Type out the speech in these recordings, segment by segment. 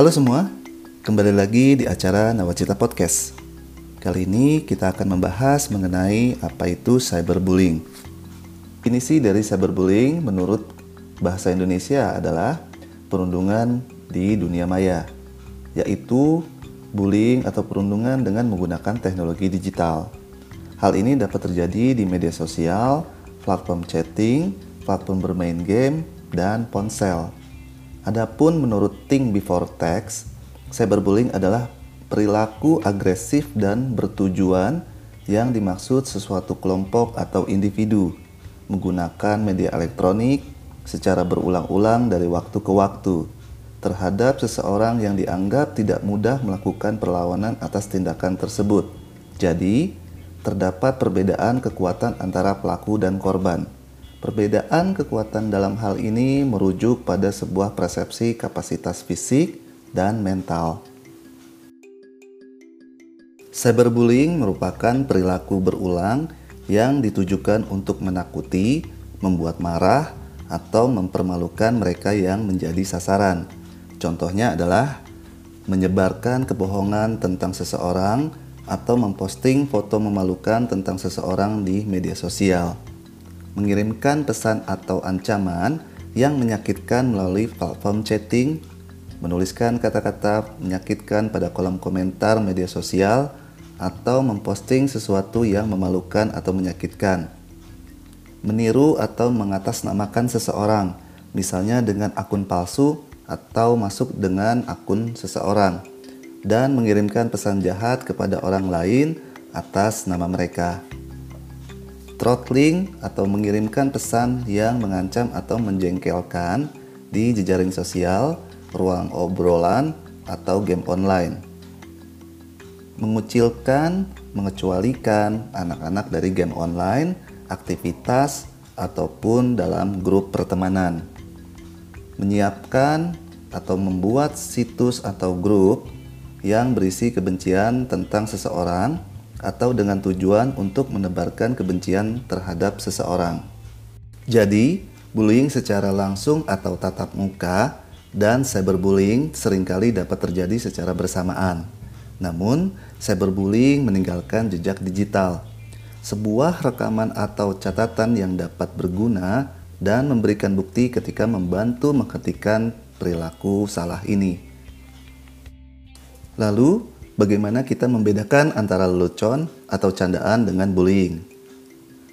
Halo semua, kembali lagi di acara Nawacita Podcast. Kali ini kita akan membahas mengenai apa itu cyberbullying. Definisi dari cyberbullying menurut bahasa Indonesia adalah perundungan di dunia maya, yaitu bullying atau perundungan dengan menggunakan teknologi digital. Hal ini dapat terjadi di media sosial, platform chatting, platform bermain game, dan ponsel. Adapun menurut Think Before Text, cyberbullying adalah perilaku agresif dan bertujuan yang dimaksud sesuatu kelompok atau individu menggunakan media elektronik secara berulang-ulang dari waktu ke waktu terhadap seseorang yang dianggap tidak mudah melakukan perlawanan atas tindakan tersebut. Jadi, terdapat perbedaan kekuatan antara pelaku dan korban. Perbedaan kekuatan dalam hal ini merujuk pada sebuah persepsi kapasitas fisik dan mental. Cyberbullying merupakan perilaku berulang yang ditujukan untuk menakuti, membuat marah, atau mempermalukan mereka yang menjadi sasaran. Contohnya adalah menyebarkan kebohongan tentang seseorang atau memposting foto memalukan tentang seseorang di media sosial mengirimkan pesan atau ancaman yang menyakitkan melalui platform chatting, menuliskan kata-kata menyakitkan pada kolom komentar media sosial, atau memposting sesuatu yang memalukan atau menyakitkan. Meniru atau mengatasnamakan seseorang, misalnya dengan akun palsu atau masuk dengan akun seseorang, dan mengirimkan pesan jahat kepada orang lain atas nama mereka throttling atau mengirimkan pesan yang mengancam atau menjengkelkan di jejaring sosial, ruang obrolan, atau game online. Mengucilkan, mengecualikan anak-anak dari game online, aktivitas, ataupun dalam grup pertemanan. Menyiapkan atau membuat situs atau grup yang berisi kebencian tentang seseorang atau dengan tujuan untuk menebarkan kebencian terhadap seseorang. Jadi, bullying secara langsung atau tatap muka dan cyberbullying sering kali dapat terjadi secara bersamaan. Namun, cyberbullying meninggalkan jejak digital. Sebuah rekaman atau catatan yang dapat berguna dan memberikan bukti ketika membantu menghentikan perilaku salah ini. Lalu, bagaimana kita membedakan antara lelucon atau candaan dengan bullying.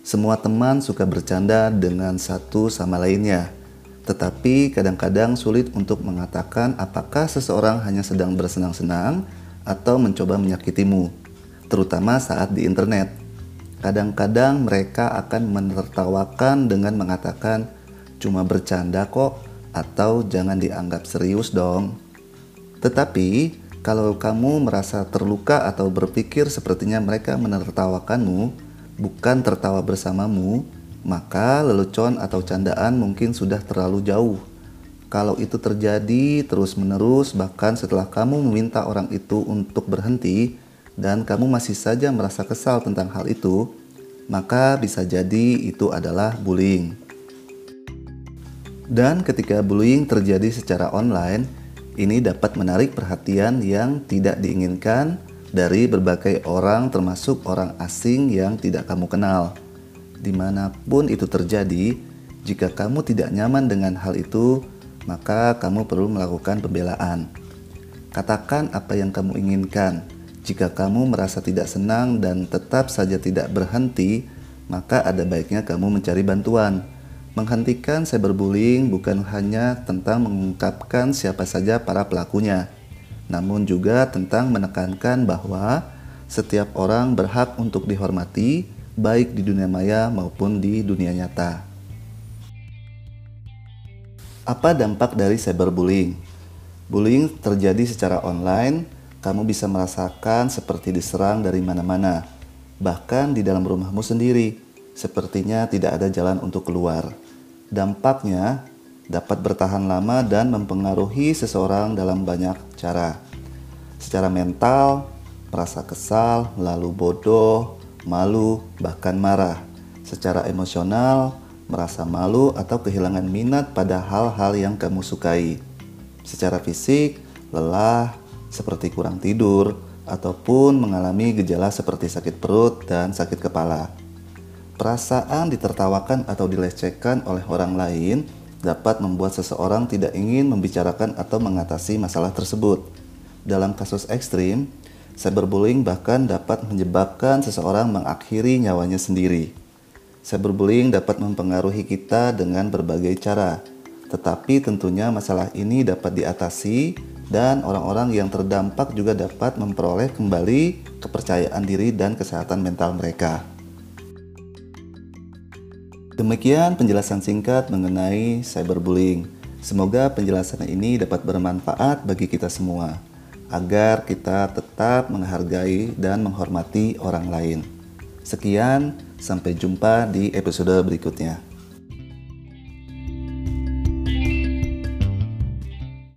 Semua teman suka bercanda dengan satu sama lainnya, tetapi kadang-kadang sulit untuk mengatakan apakah seseorang hanya sedang bersenang-senang atau mencoba menyakitimu, terutama saat di internet. Kadang-kadang mereka akan menertawakan dengan mengatakan, "Cuma bercanda kok," atau "Jangan dianggap serius dong." Tetapi kalau kamu merasa terluka atau berpikir sepertinya mereka menertawakanmu, bukan tertawa bersamamu, maka lelucon atau candaan mungkin sudah terlalu jauh. Kalau itu terjadi terus-menerus, bahkan setelah kamu meminta orang itu untuk berhenti, dan kamu masih saja merasa kesal tentang hal itu, maka bisa jadi itu adalah bullying. Dan ketika bullying terjadi secara online, ini dapat menarik perhatian yang tidak diinginkan dari berbagai orang termasuk orang asing yang tidak kamu kenal. Di mana pun itu terjadi, jika kamu tidak nyaman dengan hal itu, maka kamu perlu melakukan pembelaan. Katakan apa yang kamu inginkan. Jika kamu merasa tidak senang dan tetap saja tidak berhenti, maka ada baiknya kamu mencari bantuan Menghentikan cyberbullying bukan hanya tentang mengungkapkan siapa saja para pelakunya, namun juga tentang menekankan bahwa setiap orang berhak untuk dihormati, baik di dunia maya maupun di dunia nyata. Apa dampak dari cyberbullying? Bullying terjadi secara online, kamu bisa merasakan seperti diserang dari mana-mana, bahkan di dalam rumahmu sendiri. Sepertinya tidak ada jalan untuk keluar. Dampaknya dapat bertahan lama dan mempengaruhi seseorang dalam banyak cara. Secara mental, merasa kesal, lalu bodoh, malu, bahkan marah. Secara emosional, merasa malu atau kehilangan minat pada hal-hal yang kamu sukai. Secara fisik, lelah, seperti kurang tidur, ataupun mengalami gejala seperti sakit perut dan sakit kepala. Perasaan ditertawakan atau dilecehkan oleh orang lain dapat membuat seseorang tidak ingin membicarakan atau mengatasi masalah tersebut. Dalam kasus ekstrim, cyberbullying bahkan dapat menyebabkan seseorang mengakhiri nyawanya sendiri. Cyberbullying dapat mempengaruhi kita dengan berbagai cara, tetapi tentunya masalah ini dapat diatasi dan orang-orang yang terdampak juga dapat memperoleh kembali kepercayaan diri dan kesehatan mental mereka. Demikian penjelasan singkat mengenai cyberbullying. Semoga penjelasan ini dapat bermanfaat bagi kita semua, agar kita tetap menghargai dan menghormati orang lain. Sekian, sampai jumpa di episode berikutnya.